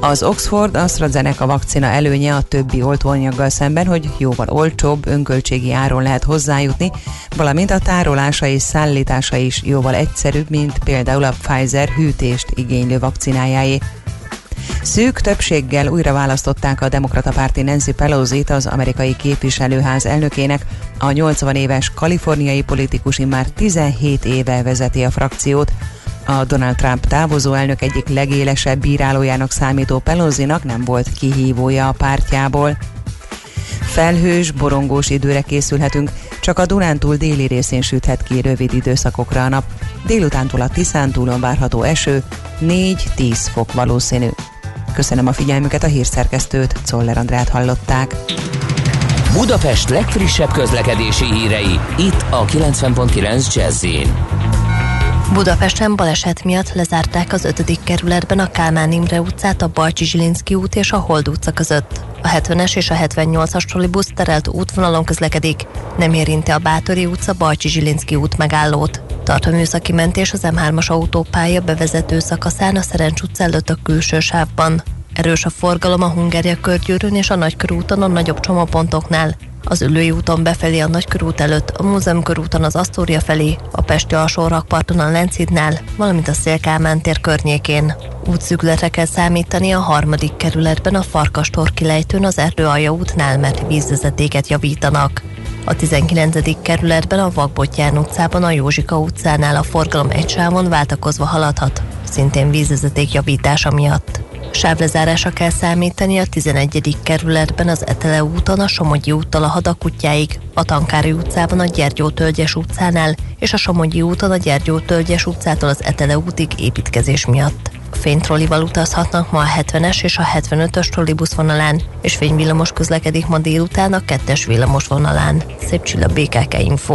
Az Oxford AstraZeneca vakcina előnye a többi oltóanyaggal szemben, hogy jóval olcsóbb, önköltségi áron lehet hozzájutni, valamint a tárolása és szállítása is jóval egyszerűbb, mint például a Pfizer hűtést igénylő vakcinájáé. Szűk többséggel újra választották a demokrata párti Nancy pelosi az amerikai képviselőház elnökének. A 80 éves kaliforniai politikus már 17 éve vezeti a frakciót, a Donald Trump távozó elnök egyik legélesebb bírálójának számító Pelosi-nak nem volt kihívója a pártjából. Felhős, borongós időre készülhetünk, csak a Dunántúl déli részén süthet ki rövid időszakokra a nap. Délutántól a Tiszántúlon várható eső, 4-10 fok valószínű. Köszönöm a figyelmüket, a hírszerkesztőt, Czoller Andrát hallották. Budapest legfrissebb közlekedési hírei, itt a 90.9 jazz Budapesten baleset miatt lezárták az 5. kerületben a Kálmán Imre utcát, a Bajcsi Zsilinszki út és a Hold utca között. A 70-es és a 78-as trollibusz terelt útvonalon közlekedik, nem érinti a Bátori utca, Bajcsi Zsilinszki út megállót. Tart a műszaki mentés az M3-as autópálya bevezető szakaszán a Szerencs utca előtt a külső sávban. Erős a forgalom a Hungária körgyűrűn és a Nagykörúton a nagyobb csomópontoknál az Ülői úton befelé a Nagykörút előtt, a Múzeum körúton az Asztória felé, a Pesti alsó rakparton a Lánchídnál, valamint a Szélkámán tér környékén. Útszűkületre kell számítani a harmadik kerületben a Farkastor kilejtőn az Erdőalja útnál, mert vízvezetéket javítanak. A 19. kerületben a Vakbottyán utcában a Józsika utcánál a forgalom egy sávon váltakozva haladhat, szintén vízvezeték javítása miatt. Sávlezárásra kell számítani a 11. kerületben az Etele úton, a Somogyi úttal a Hadakutyáig, a Tankári utcában a Gyergyó Tölgyes utcánál és a Somogyi úton a Gyergyó Tölgyes utcától az Etele útig építkezés miatt. Fénytrollival utazhatnak ma a 70-es és a 75-ös trollibusz vonalán, és fényvillamos közlekedik ma délután a 2-es villamos vonalán. Szép csilla BKK Info.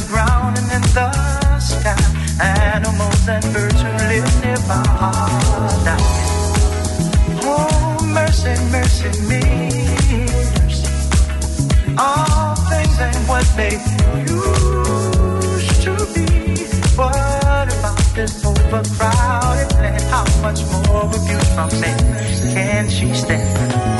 Underground and in the sky. Animals and birds who live nearby. Oh, mercy, mercy me. All things ain't what they used to be. What about this overcrowded land? How much more abuse from men can she stand?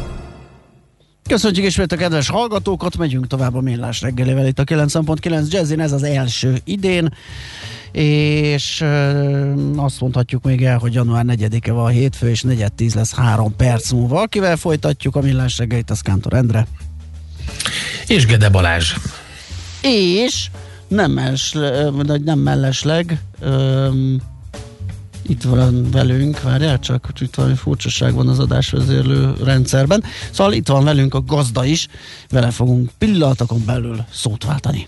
Köszönjük ismét a kedves hallgatókat, megyünk tovább a millás reggelével itt a 9.9 Jazzin, ez az első idén, és azt mondhatjuk még el, hogy január 4-e van a hétfő, és 4.10 lesz 3 perc múlva. Akivel folytatjuk a millás reggelit, az Kántor Endre. És Gede Balázs. És nem, els, nem mellesleg, itt van velünk, várjál csak, hogy itt valami furcsaság van az adásvezérlő rendszerben. Szóval itt van velünk a gazda is, vele fogunk pillanatokon belül szót váltani.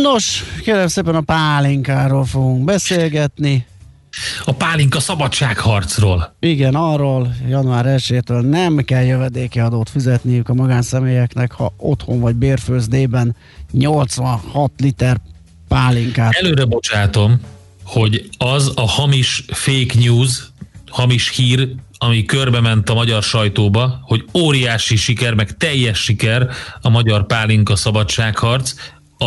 Nos, kérem szépen a pálinkáról fogunk beszélgetni. A pálinka szabadságharcról. Igen, arról január 1-től nem kell jövedéki adót fizetniük a magánszemélyeknek, ha otthon vagy bérfőzdében 86 liter pálinkát. Előre bocsátom, hogy az a hamis fake news, hamis hír, ami körbe ment a magyar sajtóba, hogy óriási siker, meg teljes siker a magyar pálinka szabadságharc,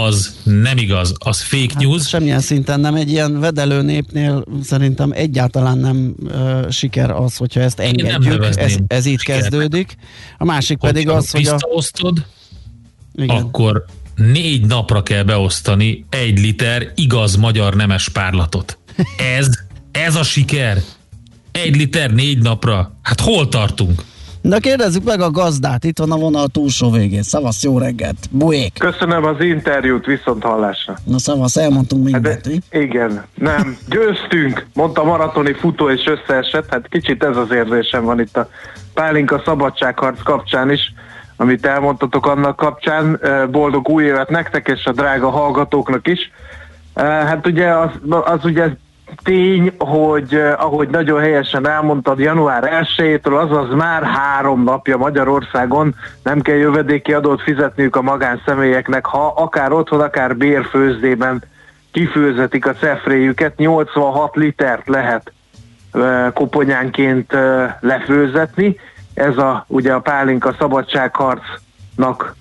az nem igaz, az fake Hát news. semmilyen szinten nem egy ilyen vedelő népnél szerintem egyáltalán nem uh, siker az, hogyha ezt engedjük. Ez, ez így sikernek. kezdődik. A másik pedig Hogyha az, hogy a... Igen. akkor négy napra kell beosztani egy liter igaz magyar nemes párlatot. Ez, ez a siker. Egy liter négy napra. Hát hol tartunk? Na kérdezzük meg a gazdát, itt van a vonal túlsó végén. Szavasz, jó reggelt! Bujék! Köszönöm az interjút, viszont hallásra. Na szavasz, elmondtunk Hát mindent, mi? de, igen, nem, győztünk, mondta a maratoni futó és összeesett, hát kicsit ez az érzésem van itt a Pálinka szabadságharc kapcsán is, amit elmondtatok annak kapcsán, boldog új évet nektek és a drága hallgatóknak is. Hát ugye az, az ugye tény, hogy eh, ahogy nagyon helyesen elmondtad, január 1-től, azaz már három napja Magyarországon nem kell jövedéki adót fizetniük a magánszemélyeknek, ha akár otthon, akár bérfőzdében kifőzetik a cefréjüket, 86 litert lehet ö, koponyánként ö, lefőzetni. Ez a, ugye a pálinka szabadságharcnak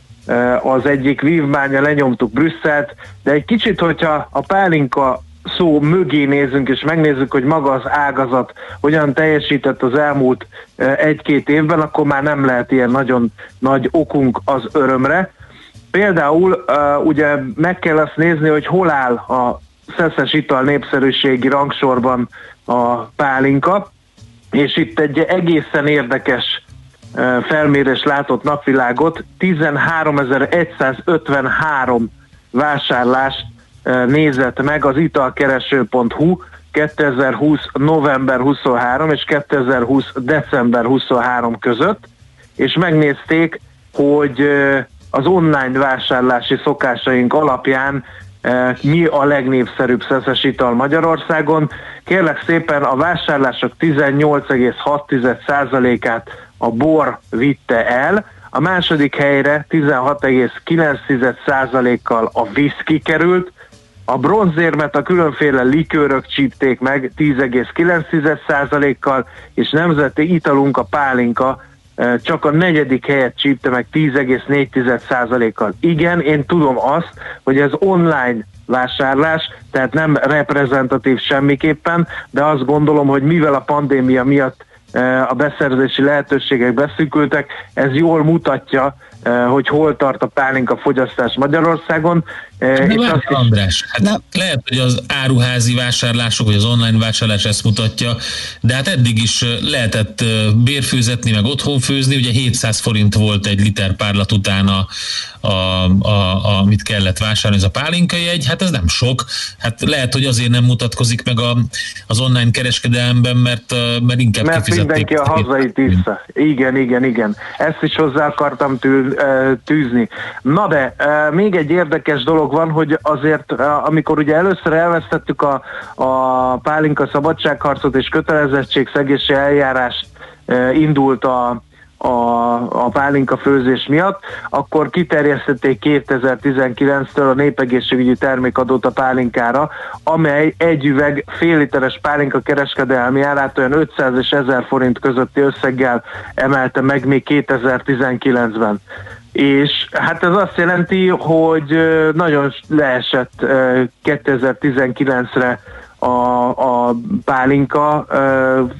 az egyik vívmánya, lenyomtuk Brüsszelt, de egy kicsit, hogyha a pálinka szó mögé nézünk, és megnézzük, hogy maga az ágazat hogyan teljesített az elmúlt ö, egy-két évben, akkor már nem lehet ilyen nagyon nagy okunk az örömre. Például uh, ugye meg kell azt nézni, hogy hol áll a szeszes ital népszerűségi rangsorban a pálinka, és itt egy egészen érdekes uh, felmérés látott napvilágot, 13.153 vásárlást nézett meg az italkereső.hu 2020. november 23 és 2020. december 23 között, és megnézték, hogy az online vásárlási szokásaink alapján mi a legnépszerűbb szeszes ital Magyarországon. Kérlek szépen a vásárlások 18,6%-át a bor vitte el, a második helyre 16,9%-kal a viszki került, a bronzérmet a különféle likőrök csípték meg 10,9%-kal, és nemzeti italunk a pálinka eh, csak a negyedik helyet csípte meg 10,4%-kal. Igen, én tudom azt, hogy ez online vásárlás, tehát nem reprezentatív semmiképpen, de azt gondolom, hogy mivel a pandémia miatt eh, a beszerzési lehetőségek beszűkültek, ez jól mutatja, eh, hogy hol tart a pálinka fogyasztás Magyarországon. De és azt is... András, hát Na. lehet, hogy az áruházi vásárlások, vagy az online vásárlás ezt mutatja, de hát eddig is lehetett bérfőzetni, meg otthon főzni, ugye 700 forint volt egy liter párlat után a, a, a, amit kellett vásárolni, ez a pálinkai egy, hát ez nem sok. Hát lehet, hogy azért nem mutatkozik meg a, az online kereskedelemben, mert, mert inkább Mert mindenki a hazai tiszta. Igen, igen, igen. Ezt is hozzá akartam tű, tűzni. Na de, még egy érdekes dolog van, hogy azért, amikor ugye először elvesztettük a, a pálinka szabadságharcot és kötelezettségszegési eljárást, indult a a, a pálinka főzés miatt, akkor kiterjesztették 2019-től a népegészségügyi termékadót a pálinkára, amely egy üveg fél literes pálinka kereskedelmi árát olyan 500 és 1000 forint közötti összeggel emelte meg még 2019-ben. És hát ez azt jelenti, hogy nagyon leesett 2019-re a, a pálinka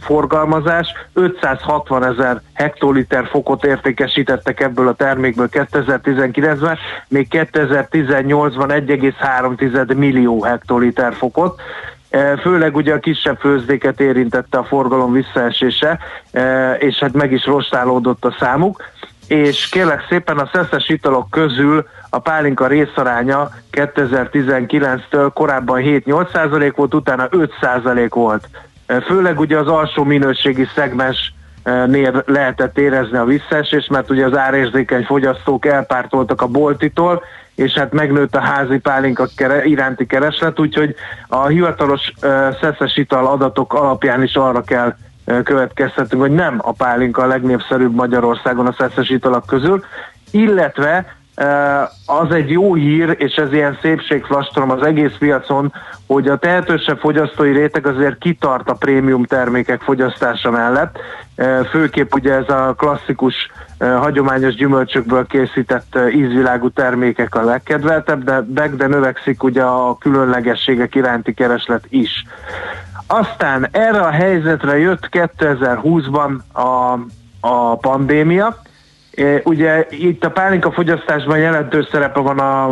forgalmazás. 560 ezer hektoliter fokot értékesítettek ebből a termékből 2019-ben, még 2018-ban 1,3 millió hektoliter fokot. Főleg ugye a kisebb főzdéket érintette a forgalom visszaesése, és hát meg is rostálódott a számuk és kérlek szépen a szeszes italok közül a pálinka részaránya 2019-től korábban 7-8% volt, utána 5% volt. Főleg ugye az alsó minőségi szegmens nél lehetett érezni a visszaesést, mert ugye az árérzékeny fogyasztók elpártoltak a boltitól, és hát megnőtt a házi pálinka iránti kereslet, úgyhogy a hivatalos szeszes ital adatok alapján is arra kell következtetünk, hogy nem a pálinka a legnépszerűbb Magyarországon a szeszes italak közül, illetve az egy jó hír, és ez ilyen szépségflastrom az egész piacon, hogy a tehetősebb fogyasztói réteg azért kitart a prémium termékek fogyasztása mellett. Főképp ugye ez a klasszikus, hagyományos gyümölcsökből készített ízvilágú termékek a legkedveltebb, de de növekszik ugye a különlegességek iránti kereslet is. Aztán erre a helyzetre jött 2020-ban a, a pandémia, Ugye itt a pálinka fogyasztásban jelentős szerepe van a,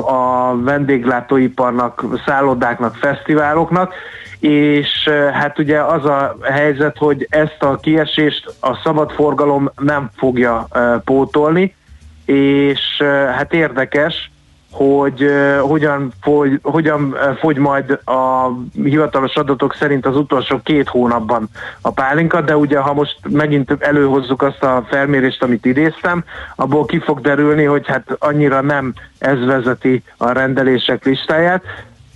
a vendéglátóiparnak, szállodáknak, fesztiváloknak, és hát ugye az a helyzet, hogy ezt a kiesést a szabad forgalom nem fogja pótolni, és hát érdekes, hogy uh, hogyan, fogy, hogyan fogy majd a hivatalos adatok szerint az utolsó két hónapban a pálinka, de ugye ha most megint előhozzuk azt a felmérést, amit idéztem, abból ki fog derülni, hogy hát annyira nem ez vezeti a rendelések listáját,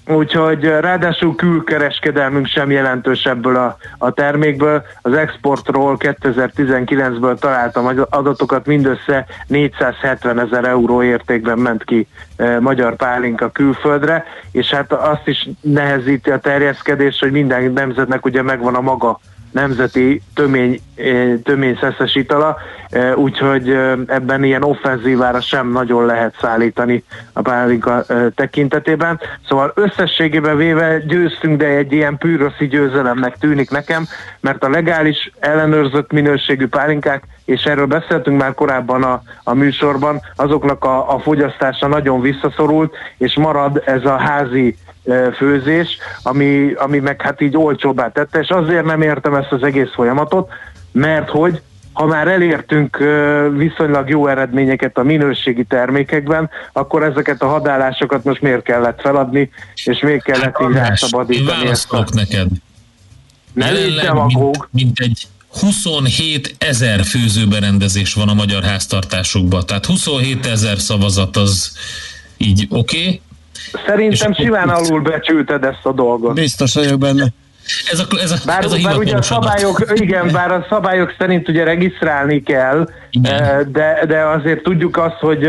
Úgyhogy ráadásul külkereskedelmünk sem jelentős ebből a, a termékből. Az exportról 2019-ből találtam adatokat, mindössze 470 ezer euró értékben ment ki e, magyar pálinka külföldre, és hát azt is nehezíti a terjeszkedés, hogy minden nemzetnek ugye megvan a maga nemzeti tömény, eh, tömény szeszes itala, eh, úgyhogy eh, ebben ilyen offenzívára sem nagyon lehet szállítani a pálinka tekintetében. Szóval összességében véve győztünk, de egy ilyen pűröszi győzelemnek tűnik nekem, mert a legális ellenőrzött minőségű pálinkák, és erről beszéltünk már korábban a, a műsorban, azoknak a, a fogyasztása nagyon visszaszorult, és marad ez a házi főzés, ami, ami meg hát így olcsóbbá tette, és azért nem értem ezt az egész folyamatot, mert hogy ha már elértünk viszonylag jó eredményeket a minőségi termékekben, akkor ezeket a hadállásokat most miért kellett feladni, és miért kellett így rászabadítani ezt a... neked. Ne mint, mint egy 27 ezer főzőberendezés van a magyar háztartásokban. Tehát 27 ezer szavazat az így oké, okay, Szerintem simán alul becsülted ezt a dolgot. Biztos vagyok benne. Ez a, ez a, bár, ez a bár ugye a szabályok, igen, bár a szabályok szerint ugye regisztrálni kell, eh, de, de azért tudjuk azt, hogy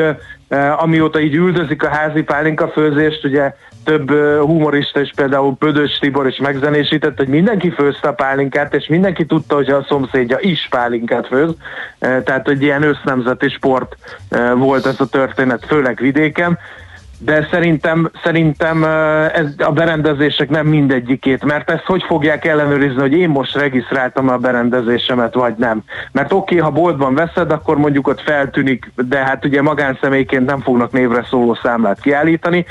eh, amióta így üldözik a házi pálinka főzést, ugye több eh, humorista is, például Pödös Tibor is megzenésített, hogy mindenki főzte a pálinkát, és mindenki tudta, hogy a szomszédja is pálinkát főz, tehát hogy ilyen össznemzeti sport volt ez a történet, főleg vidéken, de szerintem, szerintem ez, a berendezések nem mindegyikét, mert ezt hogy fogják ellenőrizni, hogy én most regisztráltam a berendezésemet, vagy nem. Mert oké, okay, ha boltban veszed, akkor mondjuk ott feltűnik, de hát ugye magánszemélyként nem fognak névre szóló számlát kiállítani,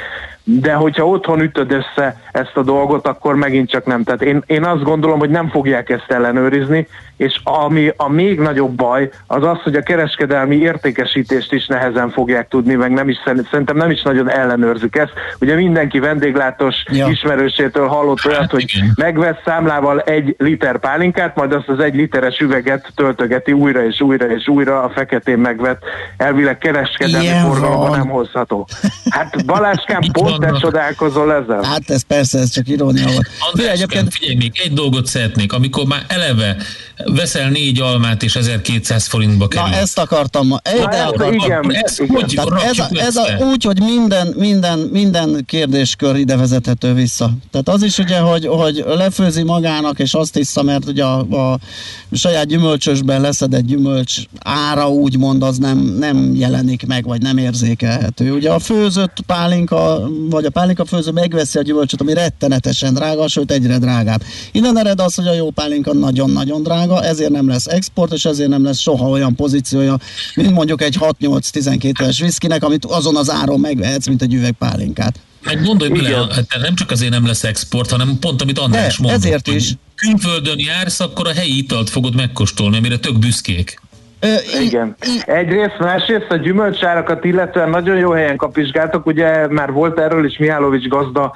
de hogyha otthon ütöd össze ezt a dolgot, akkor megint csak nem. Tehát én, én azt gondolom, hogy nem fogják ezt ellenőrizni, és ami a még nagyobb baj, az az, hogy a kereskedelmi értékesítést is nehezen fogják tudni, meg nem is szerintem nem is nagyon ellenőrzik ezt. Ugye mindenki vendéglátós ja. ismerősétől hallott olyat, hát, hogy megvesz számlával egy liter pálinkát, majd azt az egy literes üveget töltögeti újra és újra és újra a feketén megvett, elvileg kereskedelmi forgalomban nem hozható. Hát Baláskám, pont te csodálkozol ezzel? Hát ez persze, ez csak irónia volt. András, egyébként... figyelj, még egy dolgot szeretnék, amikor már eleve veszel négy almát és 1200 forintba kerül. Na ezt akartam ma. Na, ez, akartam. Igen, ez, igen. Hogy ez, a, ez a, úgy, hogy minden, minden, minden kérdéskör ide vezethető vissza. Tehát az is ugye, hogy, hogy lefőzi magának, és azt hiszem, mert ugye a, a saját gyümölcsösben leszedett gyümölcs ára úgymond az nem, nem jelenik meg, vagy nem érzékelhető. Ugye a főzött pálinka, vagy a pálinka főző megveszi a gyümölcsöt, ami rettenetesen drága, sőt egyre drágább. Innen ered az, hogy a jó pálinka nagyon-nagyon drága, ezért nem lesz export, és ezért nem lesz soha olyan pozíciója, mint mondjuk egy 6-8-12 es viszkinek, amit azon az áron megvehetsz, mint egy üveg pálinkát. Meg gondolj bele, hát nem csak azért nem lesz export, hanem pont amit András mondott. Ezért is. Külföldön jársz, akkor a helyi italt fogod megkóstolni, amire tök büszkék. Igen. Egyrészt, másrészt a gyümölcsárakat illetően nagyon jó helyen kapizsgáltak, ugye már volt erről is Mihálovics gazda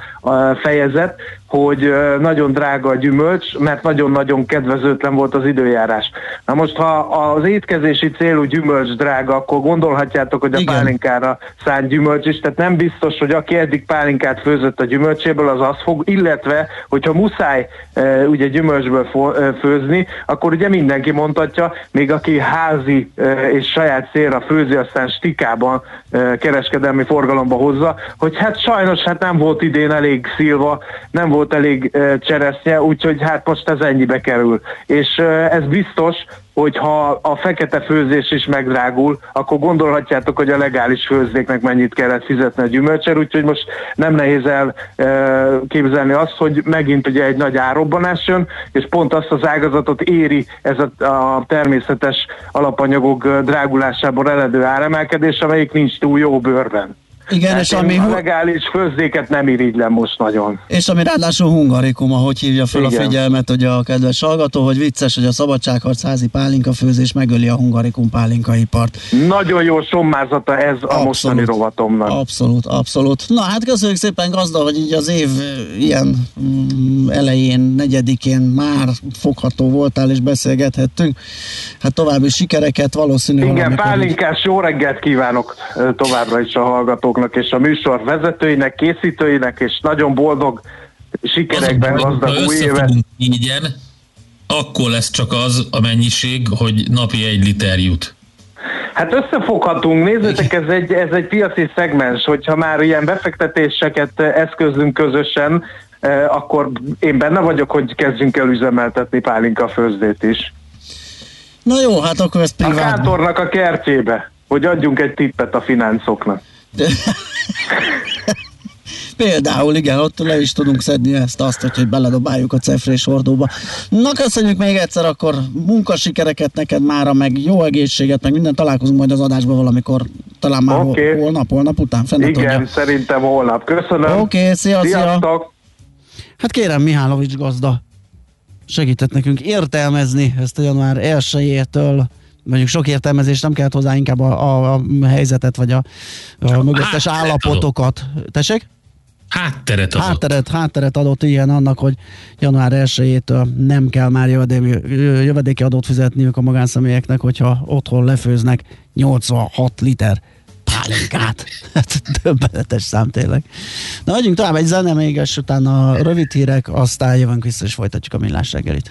fejezet, hogy nagyon drága a gyümölcs, mert nagyon-nagyon kedvezőtlen volt az időjárás. Na most, ha az étkezési célú gyümölcs drága, akkor gondolhatjátok, hogy a Igen. pálinkára szánt gyümölcs is, tehát nem biztos, hogy aki eddig pálinkát főzött a gyümölcséből, az az fog, illetve, hogyha muszáj ugye gyümölcsből főzni, akkor ugye mindenki mondhatja, még aki házi és saját célra főzi, aztán stikában kereskedelmi forgalomba hozza, hogy hát sajnos hát nem volt idén elég szilva, nem volt elég cseresznye, úgyhogy hát most ez ennyibe kerül. És ez biztos, hogy ha a fekete főzés is megdrágul, akkor gondolhatjátok, hogy a legális főzdéknek mennyit kellett fizetni a gyümölcser, úgyhogy most nem nehéz el képzelni azt, hogy megint ugye egy nagy árobbanás jön, és pont azt az ágazatot éri ez a, a természetes alapanyagok drágulásából eledő áremelkedés, amelyik nincs túl jó bőrben. Igen, és ami... A legális főzdéket nem irigylem most nagyon. És ami ráadásul hungarikum, ahogy hívja fel Igen. a figyelmet, hogy a kedves hallgató, hogy vicces, hogy a szabadságharc házi pálinka főzés megöli a hungarikum pálinkaipart. Nagyon jó sommázata ez abszolút, a mostani rovatomnak. Abszolút, abszolút. Na hát köszönjük szépen gazda, hogy így az év ilyen mm, elején, negyedikén már fogható voltál és beszélgethettünk. Hát további sikereket valószínűleg. Igen, pálinkás jó reggelt kívánok továbbra is a hallgatók hallgatóknak és a műsor vezetőinek, készítőinek, és nagyon boldog sikerekben gazdag új évet. Négyen, akkor lesz csak az a mennyiség, hogy napi egy liter jut. Hát összefoghatunk, nézzétek, ez egy, ez egy piaci szegmens, hogyha már ilyen befektetéseket eszközünk közösen, eh, akkor én benne vagyok, hogy kezdjünk el üzemeltetni pálinka főzdét is. Na jó, hát akkor ez privát. A kátornak a kertjébe, hogy adjunk egy tippet a fináncoknak. Például, igen, ott le is tudunk szedni ezt azt, hogy beledobáljuk a cefrés hordóba. Na, köszönjük még egyszer, akkor munkasikereket neked mára, meg jó egészséget, meg minden találkozunk majd az adásban valamikor, talán már okay. holnap, holnap után. Igen, tudja. szerintem holnap. Köszönöm. Oké, okay, szia, Sziasztok. szia. Hát kérem, Mihálovics gazda segített nekünk értelmezni ezt a január 1-től mondjuk sok értelmezés nem kellett hozzá, inkább a, a, a helyzetet, vagy a, a mögöttes hát, állapotokat. Tessék? Hátteret adott. Hátteret, hátteret adott ilyen annak, hogy január 1 nem kell már jövedéki, jövedéki adót fizetniük a magánszemélyeknek, hogyha otthon lefőznek 86 liter pálinkát. Hát döbbenetes szám tényleg. Na, adjunk tovább egy zene még, és utána rövid hírek, aztán jövünk vissza, és folytatjuk a millás reggelit.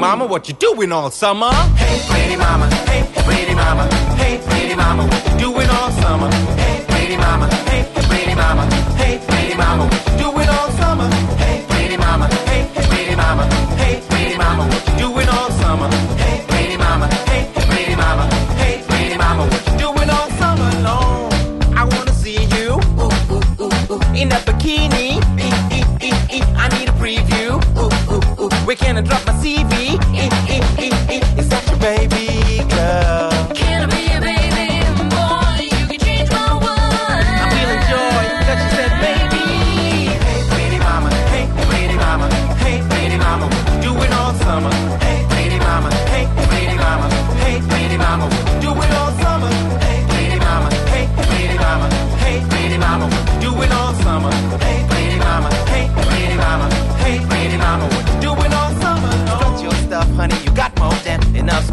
Mama, what you doing all summer? Hey, pretty mama, hey, pretty mama, hey, pretty mama, what you doing all summer? Hey, pretty mama, hey, pretty mama, hey, pretty mama, what you doing all summer? Hey, pretty mama, hey, pretty mama, hey, pretty mama, what you doing all summer? Hey, pretty mama, hey, pretty mama, hey, pretty mama, what you doing all summer long? I wanna see you ooh, ooh, ooh, ooh, in that bikini. weekend and drop my CV.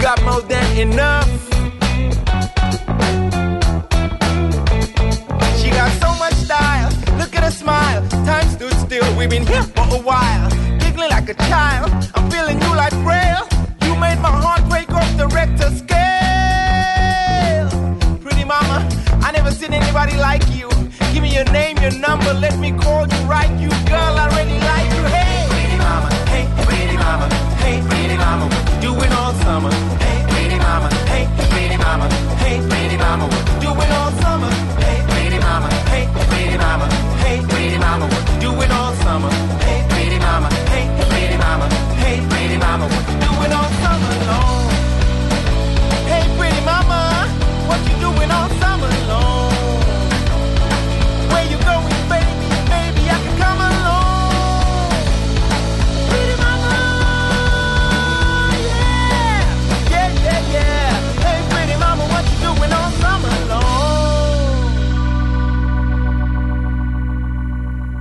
Got more than enough. She got so much style. Look at her smile. Time stood still. We've been here for a while. Giggling like a child. I'm feeling you like braille. You made my heart break off the Richter scale. Pretty mama, I never seen anybody like you. Give me your name, your number. Let me call you right. You girl, I really like you. Hey, mama. Hey, pretty mama.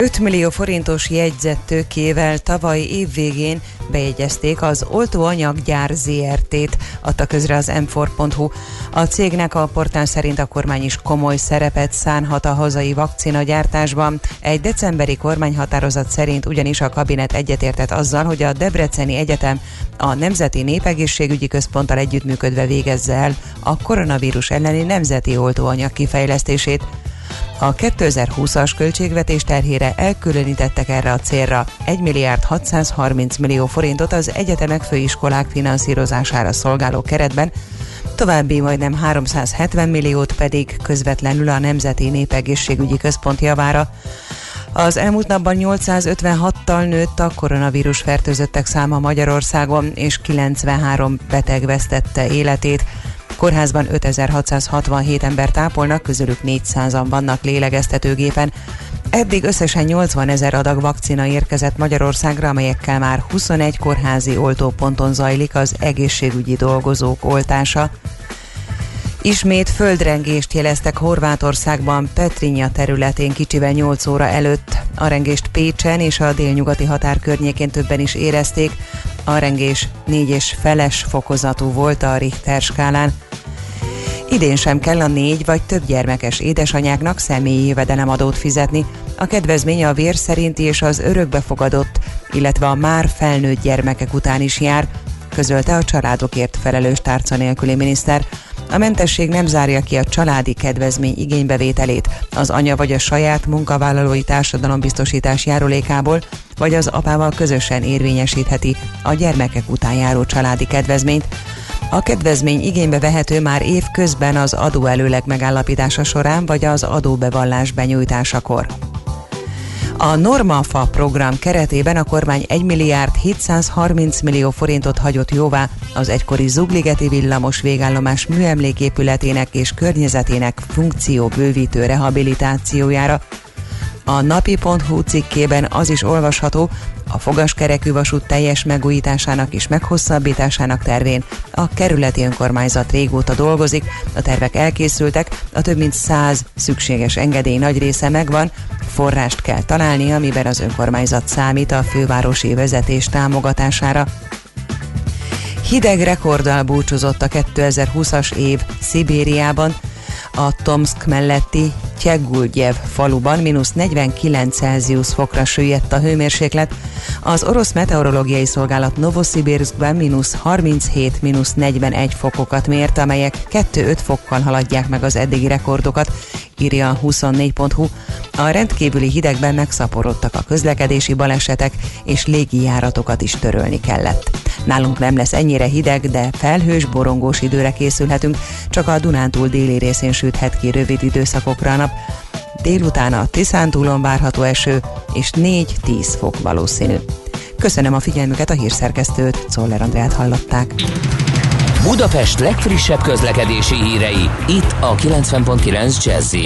5 millió forintos jegyzettőkével tavaly évvégén bejegyezték az oltóanyaggyár ZRT-t, adta közre az m A cégnek a portál szerint a kormány is komoly szerepet szánhat a hazai vakcina gyártásban. Egy decemberi kormányhatározat szerint ugyanis a kabinet egyetértett azzal, hogy a Debreceni Egyetem a Nemzeti Népegészségügyi Központtal együttműködve végezze el a koronavírus elleni nemzeti oltóanyag kifejlesztését. A 2020-as költségvetés terhére elkülönítettek erre a célra 1 milliárd 630 millió forintot az egyetemek főiskolák finanszírozására szolgáló keretben, további majdnem 370 milliót pedig közvetlenül a Nemzeti Népegészségügyi Központ javára. Az elmúlt napban 856-tal nőtt a koronavírus fertőzöttek száma Magyarországon, és 93 beteg vesztette életét. Kórházban 5667 ember tápolnak, közülük 400-an vannak lélegeztetőgépen. Eddig összesen 80 ezer adag vakcina érkezett Magyarországra, amelyekkel már 21 kórházi oltóponton zajlik az egészségügyi dolgozók oltása. Ismét földrengést jeleztek Horvátországban, Petrinja területén kicsivel 8 óra előtt. A rengést Pécsen és a délnyugati határ környékén többen is érezték. A rengés 4 és feles fokozatú volt a Richter skálán. Idén sem kell a négy vagy több gyermekes édesanyáknak személyi jövedelemadót fizetni. A kedvezmény a vér szerinti és az örökbefogadott, illetve a már felnőtt gyermekek után is jár, közölte a családokért felelős tárca nélküli miniszter. A mentesség nem zárja ki a családi kedvezmény igénybevételét az anya vagy a saját munkavállalói társadalombiztosítás járulékából, vagy az apával közösen érvényesítheti a gyermekek után járó családi kedvezményt. A kedvezmény igénybe vehető már év közben az adóelőleg megállapítása során, vagy az adóbevallás benyújtásakor. A Normafa program keretében a kormány 1 milliárd 730 millió forintot hagyott jóvá az egykori Zugligeti villamos végállomás műemléképületének és környezetének funkcióbővítő rehabilitációjára. A napi.hu cikkében az is olvasható, a fogaskerekű vasút teljes megújításának és meghosszabbításának tervén a kerületi önkormányzat régóta dolgozik, a tervek elkészültek, a több mint száz szükséges engedély nagy része megvan, forrást kell találni, amiben az önkormányzat számít a fővárosi vezetés támogatására. Hideg rekorddal búcsúzott a 2020-as év Szibériában, a Tomsk melletti Tyegulgyev faluban mínusz 49 Celsius fokra süllyedt a hőmérséklet, az orosz meteorológiai szolgálat Novosibirskben mínusz 37 mínusz 41 fokokat mért, amelyek 2-5 fokkal haladják meg az eddigi rekordokat, írja a 24.hu. A rendkívüli hidegben megszaporodtak a közlekedési balesetek, és légi járatokat is törölni kellett. Nálunk nem lesz ennyire hideg, de felhős, borongós időre készülhetünk, csak a Dunántúl déli részén süthet ki rövid időszakokra a nap. Délután a Tiszántúlon várható eső, és 4-10 fok valószínű. Köszönöm a figyelmüket, a hírszerkesztőt, Czoller Andrát hallották. Budapest legfrissebb közlekedési hírei, itt a 90.9 jazz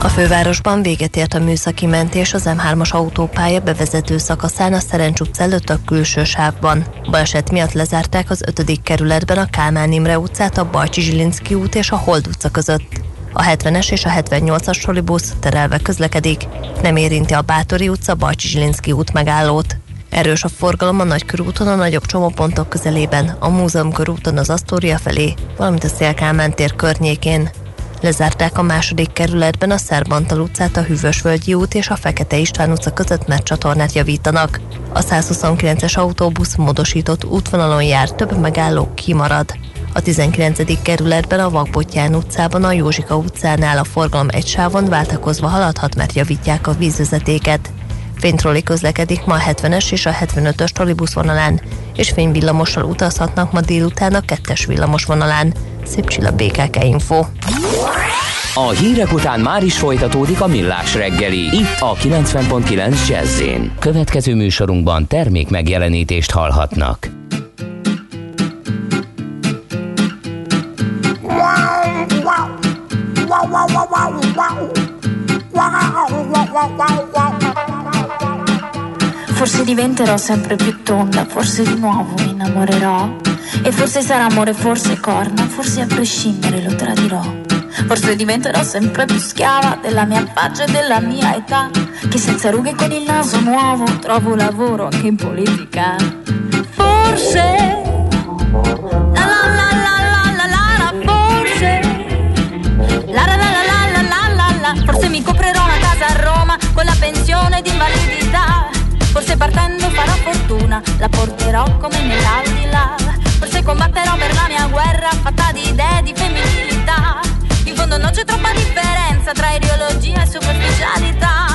A fővárosban véget ért a műszaki mentés az M3-as autópálya bevezető szakaszán a Szerencs utca előtt a külső sávban. Baleset miatt lezárták az 5. kerületben a Kálmán Imre utcát a Bajcsi Zsilinszki út és a Hold utca között. A 70-es és a 78-as trolibusz terelve közlekedik, nem érinti a Bátori utca Bajcsi Zsilinszki út megállót. Erős a forgalom a Nagykörúton a nagyobb csomópontok közelében, a Múzeum körúton az Asztória felé, valamint a Szélkálmán tér környékén. Lezárták a második kerületben a Szerbantal utcát, a Hűvösvölgyi út és a Fekete István utca között, mert csatornát javítanak. A 129-es autóbusz módosított útvonalon jár, több megálló kimarad. A 19. kerületben a Vakbottyán utcában a Józsika utcánál a forgalom egy sávon váltakozva haladhat, mert javítják a vízvezetéket. Fénytroli közlekedik ma a 70-es és a 75-ös trolibusz vonalán, és fényvillamossal utazhatnak ma délután a 2-es villamos vonalán. Szép csilla BKK Info. A hírek után már is folytatódik a millás reggeli, itt a 90.9 jazz Következő műsorunkban termék megjelenítést hallhatnak. Forse diventerò sempre più tonda, forse di nuovo mi innamorerò. E forse sarà amore, forse corna, forse a prescindere lo tradirò. Forse diventerò sempre più schiava della mia faccia e della mia età. Che senza rughe e con il naso nuovo trovo lavoro anche in politica. Forse. Forse mi comprerò una casa a Roma con la pensione di invalidità. Forse partendo farò fortuna, la porterò come nell'aldilà. Forse combatterò per la mia guerra fatta di idee di femminilità. In fondo non c'è troppa differenza tra ideologia e superficialità.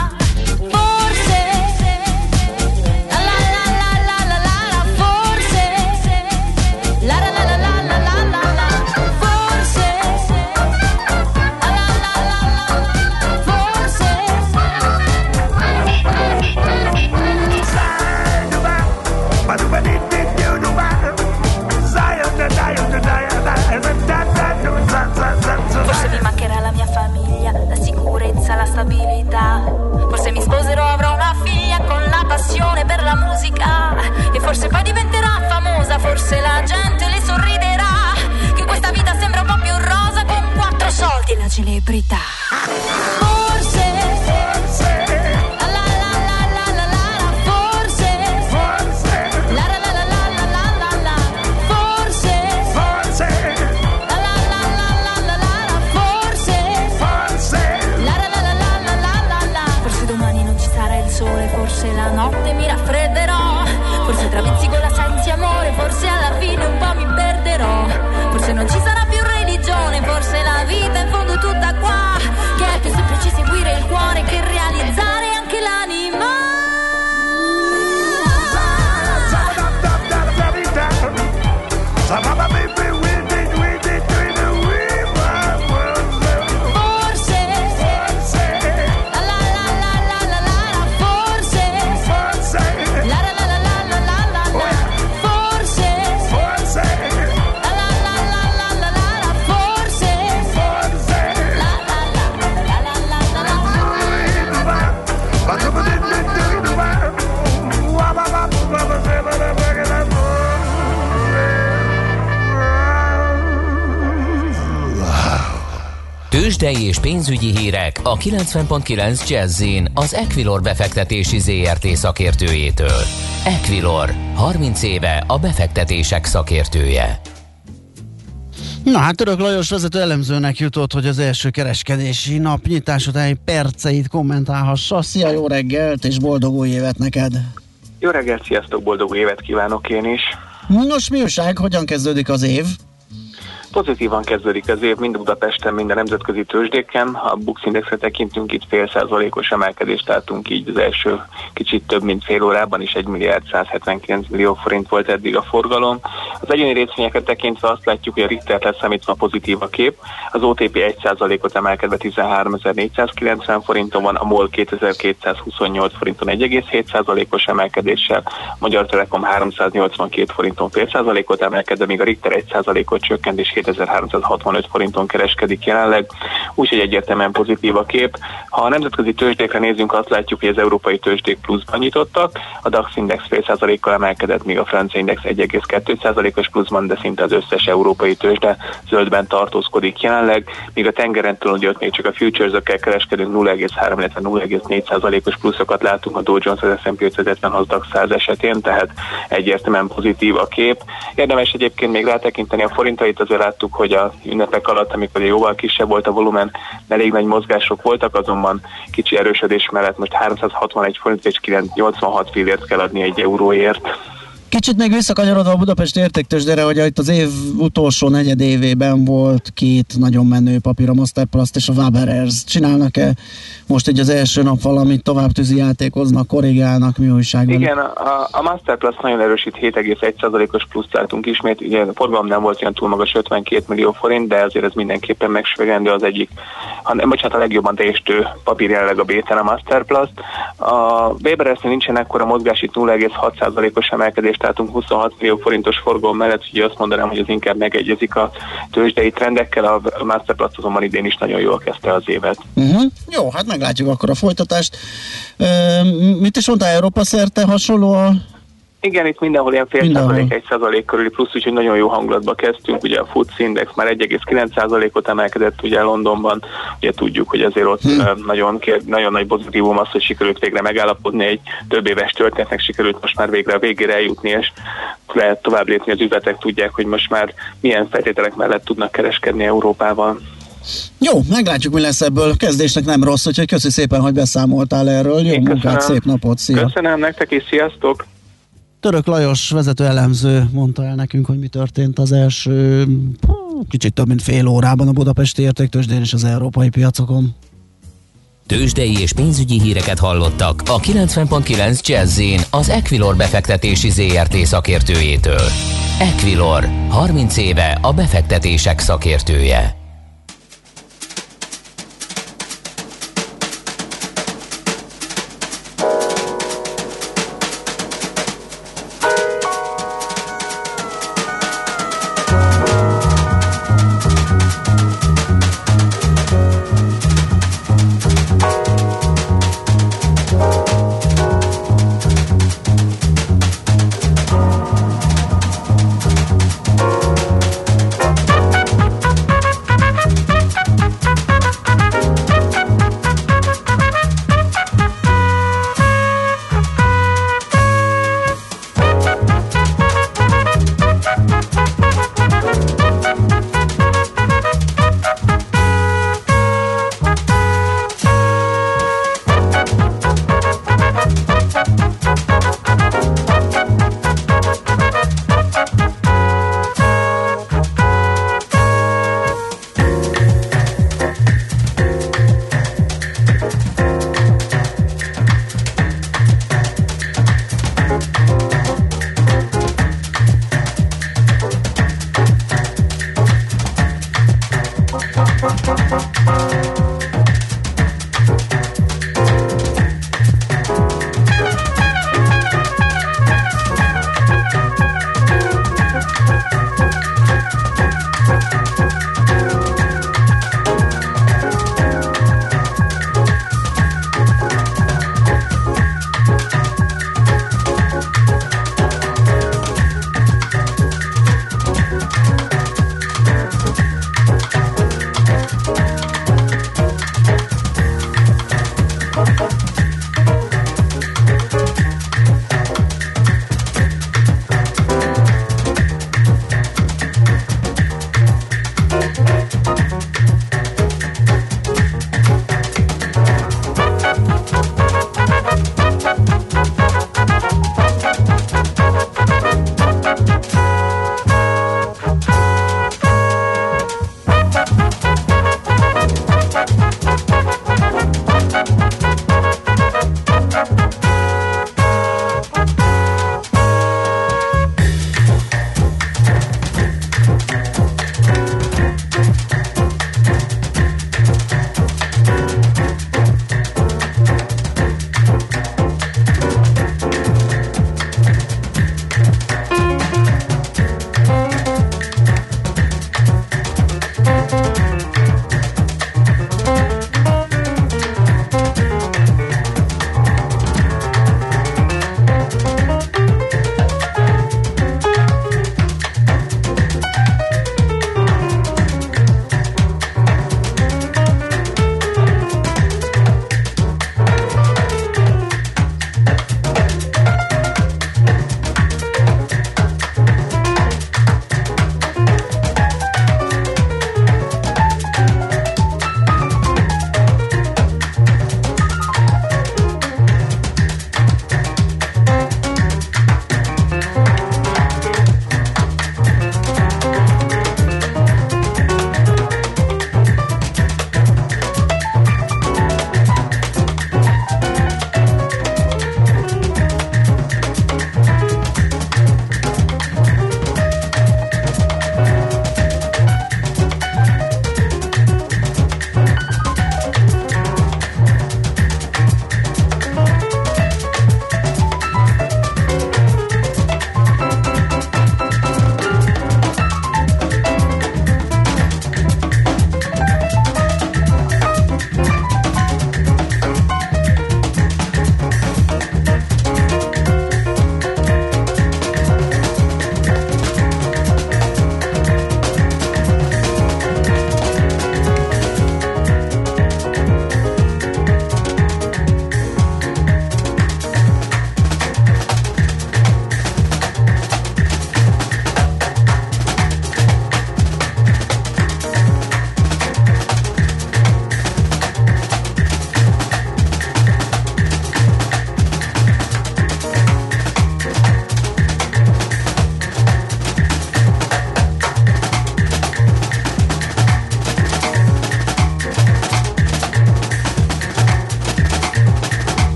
Pénzügyi hírek a 90.9 jazz az Equilor befektetési ZRT szakértőjétől. Equilor, 30 éve a befektetések szakértője. Na hát Török Lajos vezető elemzőnek jutott, hogy az első kereskedési nap nyitás utáni perceit kommentálhassa. Szia, jó reggelt és boldog új évet neked! Jó reggelt, sziasztok, boldog új évet kívánok én is! Nos, mi újság, hogyan kezdődik az év? Pozitívan kezdődik az év mind Budapesten, mind a nemzetközi tőzsdéken. A Bux Indexre tekintünk, itt fél százalékos emelkedést látunk így az első kicsit több mint fél órában is 1 milliárd 179 millió forint volt eddig a forgalom. Az egyéni részvényeket tekintve azt látjuk, hogy a Richter leszámítva pozitív a kép. Az OTP 1 százalékot emelkedve 13.490 forinton van, a MOL 2228 forinton 1,7 százalékos emelkedéssel, Magyar Telekom 382 forinton fél százalékot emelkedve, míg a Richter 1 százalékot csökkent és 2365 forinton kereskedik jelenleg, úgyhogy egyértelműen pozitív a kép. Ha a nemzetközi tőzsdékre nézünk, azt látjuk, hogy az európai tőzsdék pluszban nyitottak, a DAX index fél százalékkal emelkedett, míg a francia index 1,2 százalékos pluszban, de szinte az összes európai tőzsde zöldben tartózkodik jelenleg, míg a tengeren túl, hogy ott még csak a futures-ökkel kereskedünk 0,3, illetve 0,4 százalékos pluszokat látunk a Dow Jones, az S&P 550, az DAX 100 esetén, tehát egyértelműen pozitív a kép. Érdemes egyébként még rátekinteni a forintait, azért láttuk, hogy a ünnepek alatt, amikor jóval kisebb volt a volumen, elég nagy mozgások voltak, azonban kicsi erősödés mellett most 361 forint és 986 fillért kell adni egy euróért. Kicsit még visszakanyarodva a Budapest értéktősdére, hogy itt az év utolsó negyed évében volt két nagyon menő papír, a Masterplast és a Waberers. Csinálnak-e most így az első nap valamit, tovább tűzi játékoznak, korrigálnak, mi újság? Igen, a, a Masterplast nagyon erősít, 7,1%-os pluszt látunk ismét, ugye a forgalom nem volt olyan túl magas, 52 millió forint, de azért ez mindenképpen megsüvegendő az egyik, ha nem, bocsánat, a legjobban teljesítő papír jelenleg a Béten a Masterplast. A Weberesnél nincsen ekkora mozgás, itt 0,6%-os emelkedést látunk 26 millió forintos forgalom mellett, ugye azt mondanám, hogy ez inkább megegyezik a tőzsdei trendekkel, a Masterplast azonban idén is nagyon jól kezdte az évet. Uh-huh. Jó, hát meglátjuk akkor a folytatást. Ö, mit is mondta Európa szerte hasonló a Igen, itt mindenhol ilyen fél Mindenhol. százalék, egy százalék körüli plusz, úgyhogy nagyon jó hangulatba kezdtünk. Ugye a FTSE Index már 1,9 százalékot emelkedett ugye Londonban. Ugye tudjuk, hogy azért ott Hm. ö, nagyon, kér, nagyon nagy pozitívum az, hogy sikerült végre megállapodni egy több éves történetnek, sikerült most már végre a végére eljutni, és lehet tovább lépni az üzletek, tudják, hogy most már milyen feltételek mellett tudnak kereskedni Európával. Jó, meglátjuk, mi lesz ebből. Kezdésnek nem rossz, úgyhogy köszi szépen, hogy beszámoltál erről. Jó Én munkát, köszönöm. szép napot, szia! Köszönöm nektek is, sziasztok! Török Lajos vezető elemző mondta el nekünk, hogy mi történt az első kicsit több mint fél órában a budapesti értéktősdén és az európai piacokon. Tőzsdei és pénzügyi híreket hallottak a 90.9 jazz az Equilor befektetési ZRT szakértőjétől. Equilor, 30 éve a befektetések szakértője.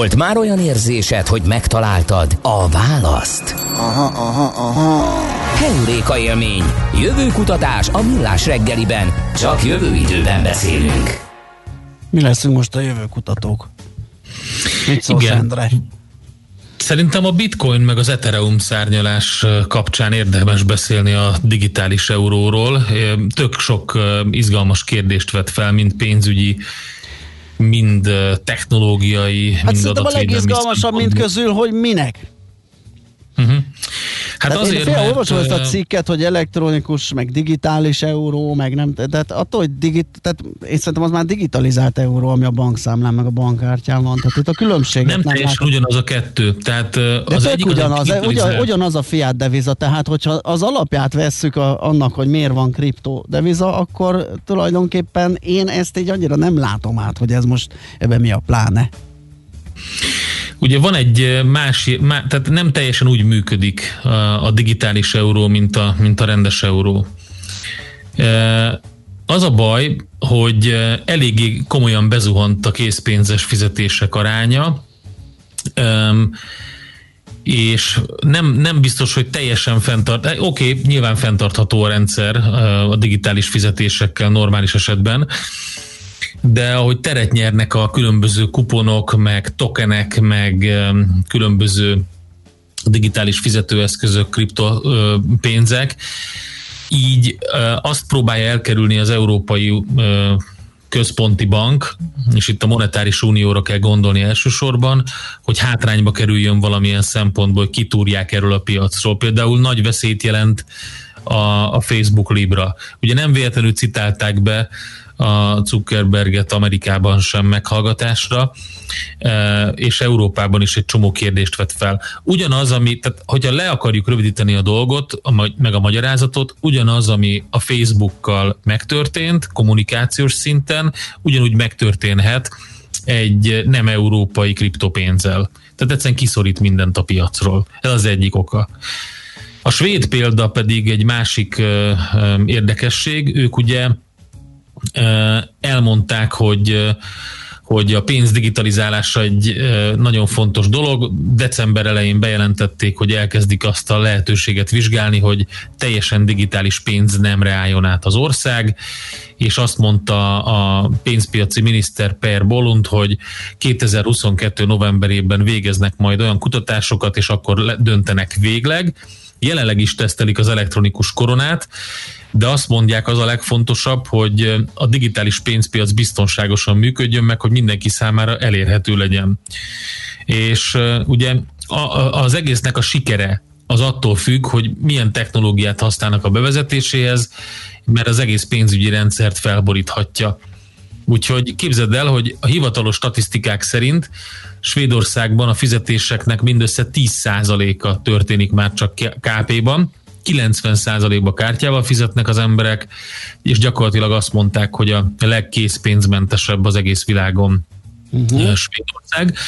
Volt már olyan érzésed, hogy megtaláltad a választ? Aha, aha, aha. Heuréka élmény. Jövőkutatás a millás reggeliben. Csak jövő időben beszélünk. Mi leszünk most a jövő kutatók? Mit szólsz, Igen. Endre? Szerintem a bitcoin meg az Ethereum szárnyalás kapcsán érdemes beszélni a digitális euróról. Tök sok izgalmas kérdést vet fel, mind pénzügyi, mind technológiai, Hát mind szerintem a adatvédelmi legizgalmasabb, mint szempontból. közül, hogy minek. Hát Tehát azért, én fél olvasom ezt a cikket, hogy elektronikus, meg digitális euró, meg nem, tehát attól, hogy digit, tehát én szerintem az már digitalizált euró, ami a bankszámlán, meg a bankkártyán van. Tehát itt a különbséget nem nem, teljesen ugyanaz a kettő. Tehát De az egyik az ugyanaz, egy ugyan, ugyanaz a fiat deviza, tehát hogyha az alapját vesszük a, annak, hogy miért van kriptó deviza, akkor tulajdonképpen én ezt így annyira nem látom át, hogy ez most ebben mi a pláne. Ugye van egy más, má, tehát nem teljesen úgy működik a, a digitális euró, mint a, mint a rendes euró. Az a baj, hogy eléggé komolyan bezuhant a készpénzes fizetések aránya, és nem, nem biztos, hogy teljesen fenntart. eh, Oké, okay, nyilván fenntartható a rendszer a digitális fizetésekkel normális esetben, de ahogy teret nyernek a különböző kuponok, meg tokenek, meg különböző digitális fizetőeszközök, kriptopénzek, így azt próbálja elkerülni az Európai Központi Bank, és itt a monetáris unióra kell gondolni elsősorban, hogy hátrányba kerüljön valamilyen szempontból, hogy kitúrják erről a piacról. Például nagy veszélyt jelent a, a Facebook Libra. Ugye nem véletlenül citálták be a Zuckerberget Amerikában sem meghallgatásra, e, és Európában is egy csomó kérdést vet fel. Ugyanaz, ami, tehát hogyha le akarjuk rövidíteni a dolgot, a, meg a magyarázatot, ugyanaz, ami a Facebookkal megtörtént, kommunikációs szinten, ugyanúgy megtörténhet egy nem európai kriptopénzzel. Tehát egyszerűen kiszorít mindent a piacról. Ez az egyik oka. A svéd példa pedig egy másik érdekesség. Ők ugye elmondták, hogy hogy a pénz digitalizálása egy nagyon fontos dolog. December elején bejelentették, hogy elkezdik azt a lehetőséget vizsgálni, hogy teljesen digitális pénz nemre álljon át az ország, és azt mondta a pénzpiaci miniszter Per Bolund, hogy 2022. novemberében végeznek majd olyan kutatásokat, és akkor döntenek végleg. Jelenleg is tesztelik az elektronikus koronát, de azt mondják, az a legfontosabb, hogy a digitális pénzpiac biztonságosan működjön, meg hogy mindenki számára elérhető legyen. És ugye az egésznek a sikere az attól függ, hogy milyen technológiát használnak a bevezetéséhez, mert az egész pénzügyi rendszert felboríthatja. Úgyhogy képzeld el, hogy a hivatalos statisztikák szerint Svédországban a fizetéseknek mindössze 10%-a történik már csak KP-ban, 90%-ba kártyával fizetnek az emberek, és gyakorlatilag azt mondták, hogy a legkészpénzmentesebb az egész világon uh-huh. Svédország.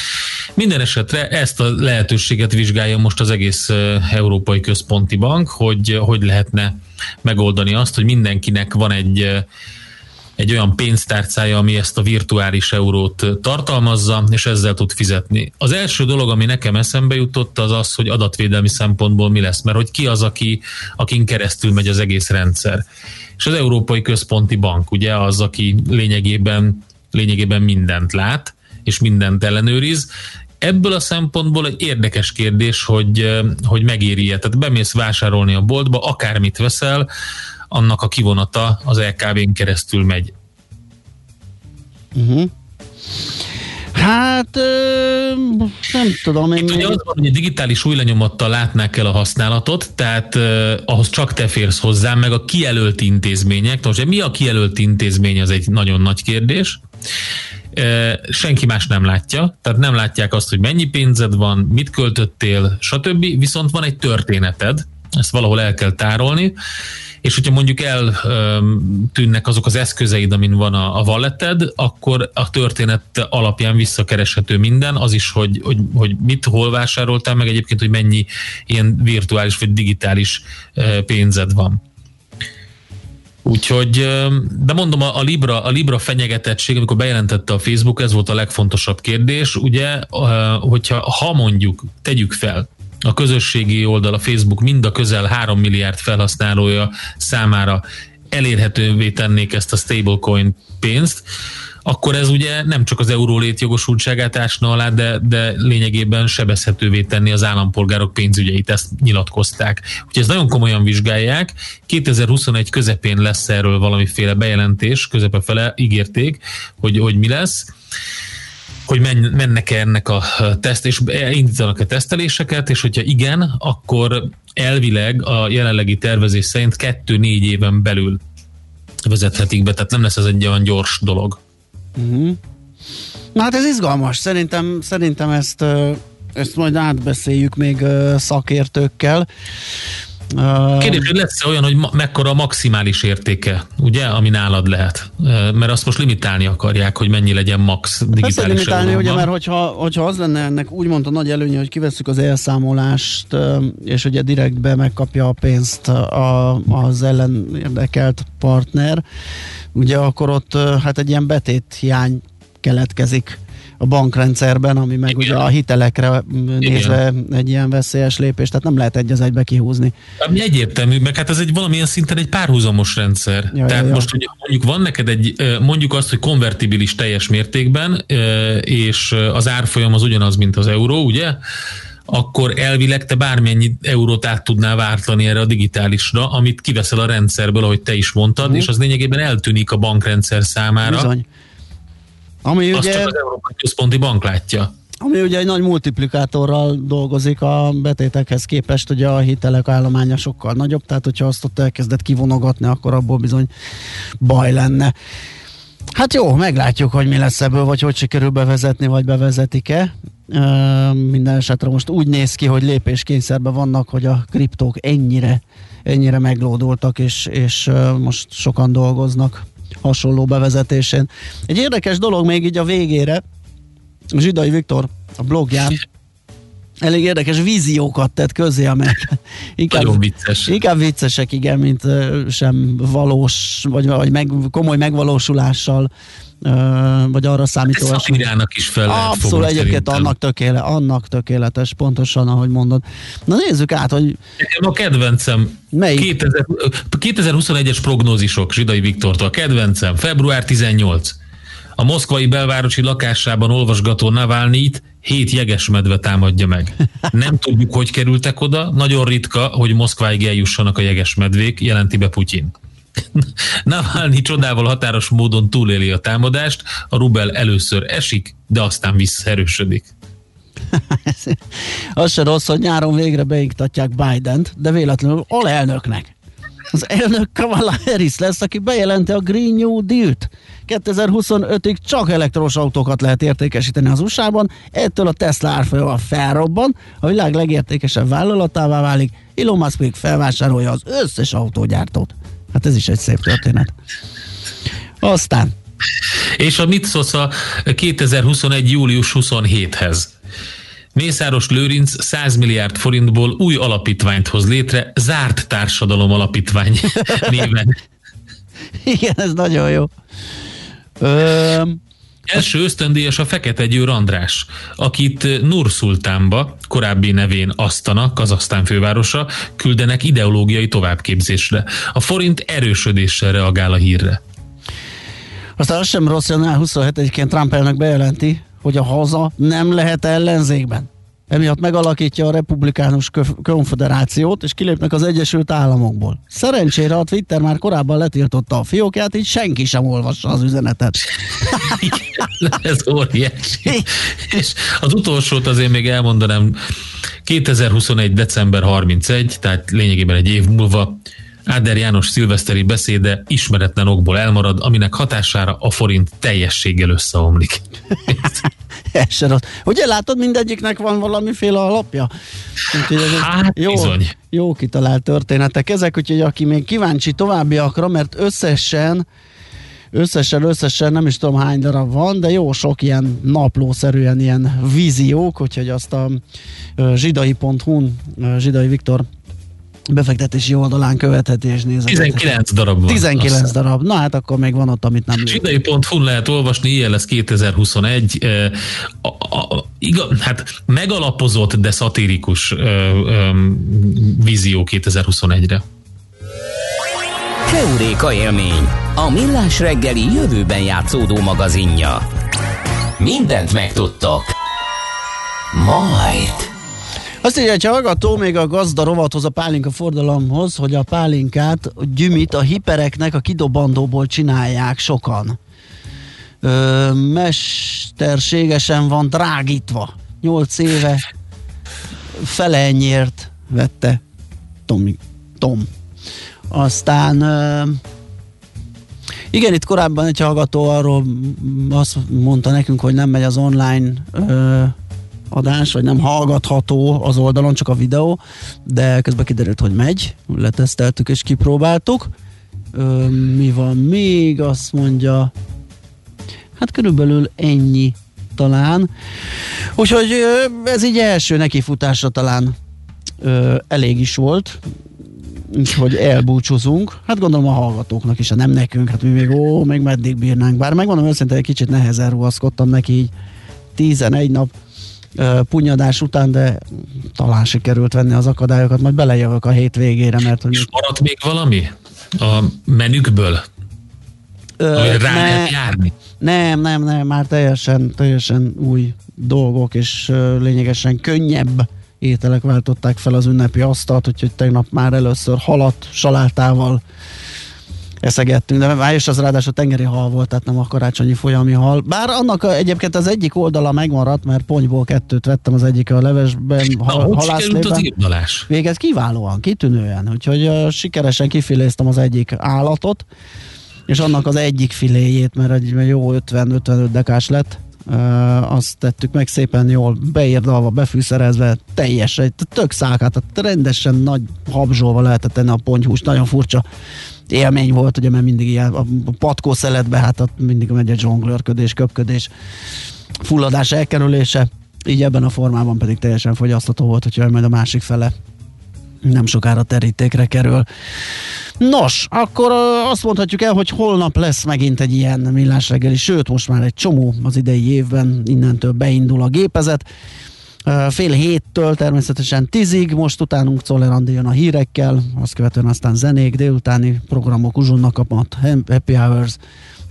Minden esetre ezt a lehetőséget vizsgálja most az egész ö, Európai Központi Bank, hogy hogy lehetne megoldani azt, hogy mindenkinek van egy ö, egy olyan pénztárcája, ami ezt a virtuális eurót tartalmazza, és ezzel tud fizetni. Az első dolog, ami nekem eszembe jutott, az az, hogy adatvédelmi szempontból mi lesz, mert hogy ki az, aki, akin keresztül megy az egész rendszer. És az Európai Központi Bank ugye az, aki lényegében, lényegében mindent lát, és mindent ellenőriz, Ebből a szempontból egy érdekes kérdés, hogy, hogy megéri-e. Tehát bemész vásárolni a boltba, akármit veszel, annak a kivonata az LKV-n keresztül megy. Uh-huh. Hát nem tudom. Én Itt ugye az van, hogy a digitális új lenyomattal látnák el a használatot, tehát uh, ahhoz csak te férsz hozzá, meg a kijelölt intézmények. Most mi a kijelölt intézmény, az egy nagyon nagy kérdés. Uh, senki más nem látja, tehát nem látják azt, hogy mennyi pénzed van, mit költöttél, stb. Viszont van egy történeted, ezt valahol el kell tárolni, és hogyha mondjuk eltűnnek azok az eszközeid, amin van a, a walleted, akkor a történet alapján visszakereshető minden, az is, hogy, hogy, hogy mit, hol vásároltál, meg egyébként, hogy mennyi ilyen virtuális vagy digitális pénzed van. Úgyhogy, de mondom, a Libra, a Libra fenyegetettség, amikor bejelentette a Facebook, ez volt a legfontosabb kérdés. Ugye, hogyha ha mondjuk, tegyük fel, a közösségi oldal, a Facebook mind a közel 3 milliárd felhasználója számára elérhetővé tennék ezt a stablecoin pénzt, akkor ez ugye nem csak az euró létjogosultságát ásna alá, de, de lényegében sebezhetővé tenni az állampolgárok pénzügyeit, ezt nyilatkozták. Úgyhogy ezt nagyon komolyan vizsgálják. 2021 közepén lesz erről valamiféle bejelentés, közepe fele ígérték, hogy, hogy mi lesz hogy men, mennek-e ennek a teszt, és indítanak-e teszteléseket, és hogyha igen, akkor elvileg a jelenlegi tervezés szerint kettő-négy éven belül vezethetik be, tehát nem lesz ez egy olyan gyors dolog. Uh-huh. Na hát ez izgalmas. Szerintem, szerintem ezt, ezt majd átbeszéljük még szakértőkkel. Kérdés, hogy lesz olyan, hogy mekkora a maximális értéke, ugye, ami nálad lehet? Mert azt most limitálni akarják, hogy mennyi legyen max Persze digitális limitálni, ugye, euróban. mert hogyha, hogyha az lenne ennek úgymond a nagy előnye, hogy kivesszük az elszámolást, és ugye direktbe megkapja a pénzt a, az ellen érdekelt partner, ugye akkor ott hát egy ilyen betét hiány keletkezik a bankrendszerben, ami meg ugye a hitelekre nézve egy ilyen veszélyes lépés, tehát nem lehet egy az egybe kihúzni. Ami egyértelmű, meg hát ez egy valamilyen szinten egy párhuzamos rendszer. Ja, Tehát ja, ja. most, hogy mondjuk van neked egy, mondjuk azt, hogy konvertibilis teljes mértékben, és az árfolyam az ugyanaz, mint az euró, ugye? akkor elvileg te bármennyi eurót át tudnál váltani erre a digitálisra, amit kiveszel a rendszerből, ahogy te is mondtad, Mhm. és az lényegében eltűnik a bankrendszer számára. Bizony. Ami Azt ugye, csak az Európai Központi Bank látja. ami ugye egy nagy multiplikátorral dolgozik a betétekhez képest, ugye a hitelek állománya sokkal nagyobb, tehát hogyha azt ott elkezdett kivonogatni, akkor abból bizony baj lenne. Hát jó, meglátjuk, hogy mi lesz ebből, vagy hogy sikerül bevezetni, vagy bevezetik-e. Minden esetre most úgy néz ki, hogy lépéskényszerben vannak, hogy a kriptók ennyire, ennyire meglódultak, és, és most sokan dolgoznak hasonló bevezetésén. Egy érdekes dolog még így a végére, Zsidai Viktor a blogján elég érdekes víziókat tett közé, amelyek inkább, Nagyon vicces. inkább viccesek, igen, mint sem valós, vagy, vagy meg, komoly megvalósulással, vagy arra számító esemény. szatírának is fel lehet Abszolút egyébként annak, tökéle, annak tökéletes, pontosan ahogy mondod. Na nézzük át, hogy Nekem a kedvencem Melyik? 2000, 2021-es prognózisok Zsidai Viktortól. Kedvencem, február 18. A moszkvai belvárosi lakásában olvasgató Navalnyit hét jegesmedve támadja meg. Nem tudjuk, hogy kerültek oda, nagyon ritka, hogy Moszkváig eljussanak a jegesmedvék, jelenti be Putyin. Navalnyi csodával határos módon túléli a támadást, a rubel először esik, de aztán visszaerősödik. az se rossz, hogy nyáron végre beiktatják Biden-t, de véletlenül alelnöknek. Az elnök Kamala Harris lesz, aki bejelenti a Green New Deal-t. 2025-ig csak elektromos autókat lehet értékesíteni az USA-ban, ettől a Tesla árfolyama felrobban, a világ legértékesebb vállalatává válik, Elon Musk pedig felvásárolja az összes autógyártót. Hát ez is egy szép történet. Aztán És a mit szólsz a 2021. július 27-hez? Mészáros Lőrinc 100 milliárd forintból új alapítványt hoz létre, zárt társadalom alapítvány néven. igen, ez nagyon jó. Ö, Első ösztöndíjas a Fekete Győr András, akit Nur Szultánba, korábbi nevén Asztana, Kazasztán fővárosa, küldenek ideológiai továbbképzésre. A forint erősödéssel reagál a hírre. Aztán az sem rossz, január 27-én Trump elnök bejelenti, hogy a haza nem lehet ellenzékben. Emiatt megalakítja a republikánus konfederációt, és kilépnek az Egyesült Államokból. Szerencsére a Twitter már korábban letiltotta a fiókját, így senki sem olvassa az üzenetet. Ez óriási. És az utolsót azért még elmondanám, 2021. december 31, tehát lényegében egy év múlva Áder János szilveszteri beszéde ismeretlen okból elmarad, aminek hatására a forint teljességgel összeomlik. Ez. Ugye látod, mindegyiknek van valamiféle alapja? Úgyhogy ez Hát jó, bizony. jó kitalált történetek ezek, úgyhogy aki még kíváncsi továbbiakra, mert összesen összesen, összesen nem is tudom hány darab van, de jó sok ilyen naplószerűen ilyen víziók, úgyhogy azt a zsidai.hu-n Zsidai Viktor befektetési oldalán követheti és nézheti. 19 darab van. 19 Azt darab. Na hát akkor még van ott, amit nem lőtt. Csidai.hu lehet olvasni, ilyen lesz 2021. Eh, A, a, a, iga, hát megalapozott, de szatirikus ö, ö, vízió 2021-re. Heuréka élmény, a millás reggeli jövőben játszódó magazinja. Mindent megtudtok. Majd. Azt írja, hogy hallgató még a gazda rovathoz, a pálinka fordalomhoz, hogy a pálinkát, a gyümit a hipereknek a kidobandóból csinálják sokan. Ö, mesterségesen van drágítva. 8 éve fele ennyiért vette Tom. Tom. Aztán ö, igen, itt korábban egy hallgató arról azt mondta nekünk, hogy nem megy az online ö, adás, vagy nem hallgatható az oldalon, csak a videó, de közben kiderült, hogy megy, leteszteltük és kipróbáltuk. Ö, mi van még? Azt mondja, hát körülbelül ennyi talán. Úgyhogy ez így első nekifutásra talán ö, elég is volt, úgyhogy elbúcsúzunk. Hát gondolom a hallgatóknak is, ha nem nekünk, hát mi még, ó, még meddig bírnánk. Bár megmondom őszintén, egy kicsit nehezen ruhaszkodtam neki így 11 nap punyadás után, de talán sikerült venni az akadályokat, majd belejövök a hét végére, mert hogy És maradt még valami a menükből, Ö, hogy rá ne- lehet járni? Nem, nem, nem, már teljesen, teljesen új dolgok, és lényegesen könnyebb ételek váltották fel az ünnepi asztalt, úgyhogy tegnap már először halat salátával eszegettünk, de már és az ráadásul tengeri hal volt, tehát nem a karácsonyi folyami hal. Bár annak egyébként az egyik oldala megmaradt, mert ponyból kettőt vettem az egyik a levesben, ha, sikerült az halászlében. írdalás? Végez kiválóan, kitűnően, úgyhogy uh, sikeresen kifiléztem az egyik állatot, és annak az egyik filéjét, mert egy jó 50-55 dekás lett, uh, azt tettük meg szépen jól, beérdalva, befűszerezve, teljes, egy tök szákát, tehát rendesen nagy habzsolva lehetett tenni a pontyhúst, nagyon furcsa élmény volt, ugye, mert mindig ilyen a patkó szeletbe, hát ott mindig megy egy zsonglőrködés, köpködés, fulladás elkerülése, így ebben a formában pedig teljesen fogyasztható volt, hogyha majd a másik fele nem sokára terítékre kerül. Nos, akkor azt mondhatjuk el, hogy holnap lesz megint egy ilyen millás reggeli, sőt, most már egy csomó az idei évben, innentől beindul a gépezet. Fél héttől természetesen tízig, most utánunk Czoller Andi jön a hírekkel, azt követően aztán zenék, délutáni programok, uzsonnak kapat, happy hours,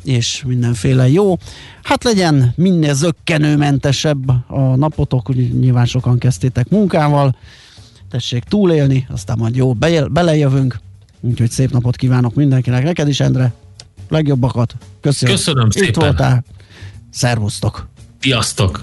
és mindenféle jó. Hát legyen minél zöggenőmentesebb a napotok, ugye nyilván sokan kezdtétek munkával, tessék túlélni, aztán majd jó bejel, belejövünk, úgyhogy szép napot kívánok mindenkinek, neked is Endre, legjobbakat, köszönöm. Köszönöm Itt szépen. voltál, szervusztok. Sziasztok!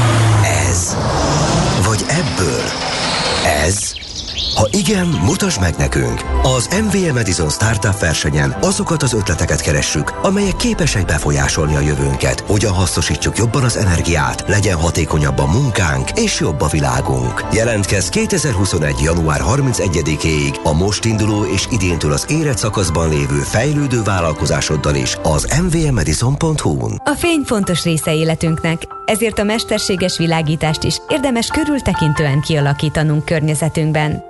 Ez. Vagy ebből? Ez? Ha igen, mutasd meg nekünk! Az MVM Edison Startup versenyen azokat az ötleteket keressük, amelyek képesek befolyásolni a jövőnket, hogyan hasznosítsuk jobban az energiát, legyen hatékonyabb a munkánk és jobb a világunk. Jelentkezz 2021. január 31-ig a most induló és idéntől az érett szakaszban lévő fejlődő vállalkozásoddal is az mvmedison.hu-n. A fény fontos része életünknek, ezért a mesterséges világítást is érdemes körültekintően kialakítanunk környezetünkben.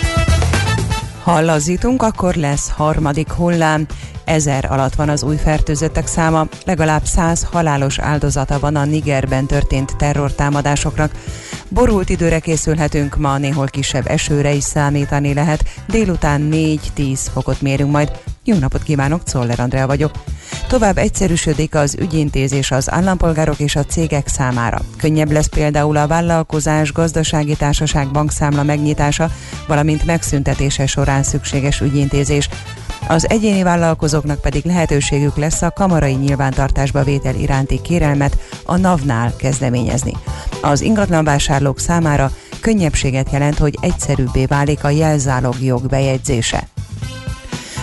Ha lazítunk, akkor lesz harmadik hullám. Ezer alatt van az új fertőzöttek száma, legalább száz halálos áldozata van a Nigerben történt terrortámadásoknak. Borult időre készülhetünk, ma néhol kisebb esőre is számítani lehet, délután 4-10 fokot mérünk majd. Jó napot kívánok, Czoller Andrea vagyok. Tovább egyszerűsödik az ügyintézés az állampolgárok és a cégek számára. Könnyebb lesz például a vállalkozás, gazdasági társaság bankszámla megnyitása, valamint megszüntetése során szükséges ügyintézés. Az egyéni vállalkozóknak pedig lehetőségük lesz a kamarai nyilvántartásba vétel iránti kérelmet a NAV-nál kezdeményezni. Az ingatlanvásárlók számára könnyebbséget jelent, hogy egyszerűbbé válik a jelzálog jog bejegyzése.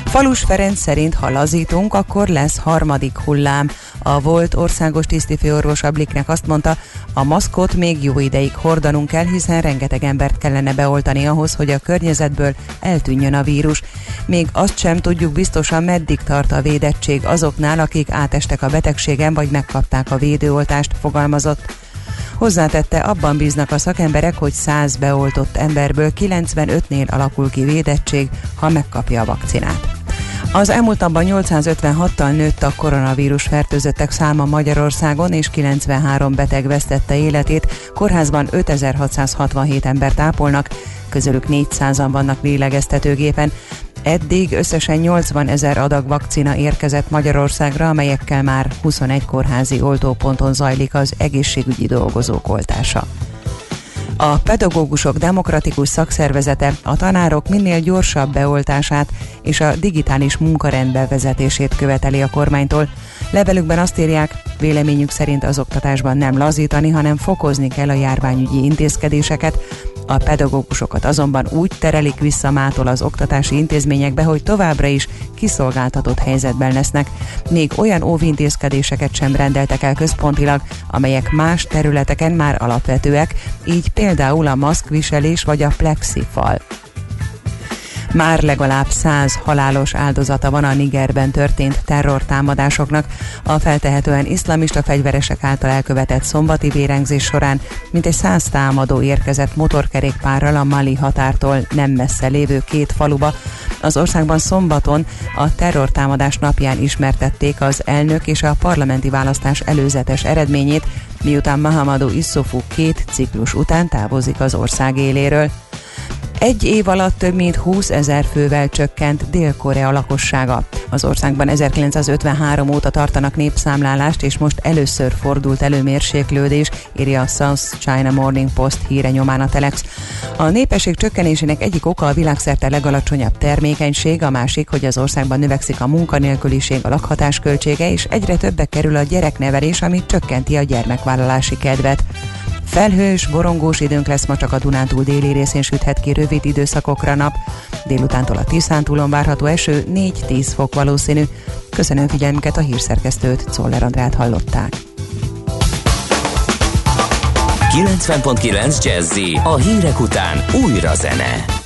Falus Ferenc szerint, ha lazítunk, akkor lesz harmadik hullám. A volt országos tisztifőorvos Abliknek azt mondta, a maszkot még jó ideig hordanunk kell, hiszen rengeteg embert kellene beoltani ahhoz, hogy a környezetből eltűnjön a vírus. Még azt sem tudjuk biztosan, meddig tart a védettség azoknál, akik átestek a betegségen, vagy megkapták a védőoltást, fogalmazott. Hozzátette, abban bíznak a szakemberek, hogy 100 beoltott emberből 95-nél alakul ki védettség, ha megkapja a vakcinát. Az elmúlt napban 856-tal nőtt a koronavírus fertőzöttek száma Magyarországon, és 93 beteg vesztette életét. Kórházban 5667 embert ápolnak, közülük 400-an vannak lélegeztetőgépen. Eddig összesen 80 ezer adag vakcina érkezett Magyarországra, amelyekkel már 21 kórházi oltóponton zajlik az egészségügyi dolgozók oltása. A pedagógusok demokratikus szakszervezete a tanárok minél gyorsabb beoltását és a digitális munkarend bevezetését követeli a kormánytól. Levelükben azt írják, véleményük szerint az oktatásban nem lazítani, hanem fokozni kell a járványügyi intézkedéseket, a pedagógusokat azonban úgy terelik vissza mától az oktatási intézményekbe, hogy továbbra is kiszolgáltatott helyzetben lesznek. Még olyan óvintézkedéseket sem rendeltek el központilag, amelyek más területeken már alapvetőek, így például a maszkviselés vagy a plexifal. Már legalább száz halálos áldozata van a Nigerben történt terrortámadásoknak. A feltehetően iszlamista fegyveresek által elkövetett szombati vérengzés során mintegy száz támadó érkezett motorkerékpárral a Mali határtól nem messze lévő két faluba. Az országban szombaton a terrortámadás napján ismertették az elnök és a parlamenti választás előzetes eredményét, miután Mahamadou Issoufou két ciklus után távozik az ország éléről. Egy év alatt több mint 20 ezer fővel csökkent Dél-Korea lakossága. Az országban 1953 óta tartanak népszámlálást, és most először fordult elő mérséklődés, írja a South China Morning Post híre nyomán a Telex. A népesség csökkenésének egyik oka a világszerte legalacsonyabb termékenység, a másik, hogy az országban növekszik a munkanélküliség, a lakhatás költsége, és egyre többe kerül a gyereknevelés, ami csökkenti a gyermekvállalási kedvet. Felhős, borongós időnk lesz ma csak a Dunántúl déli részén süthet ki rövid időszakokra nap. Délutántól a Tiszántúlon várható eső 4-10 fok valószínű. Köszönöm figyelmüket a hírszerkesztőt, Czoller Andrát hallották. 90.9 Jazzy a hírek után újra zene.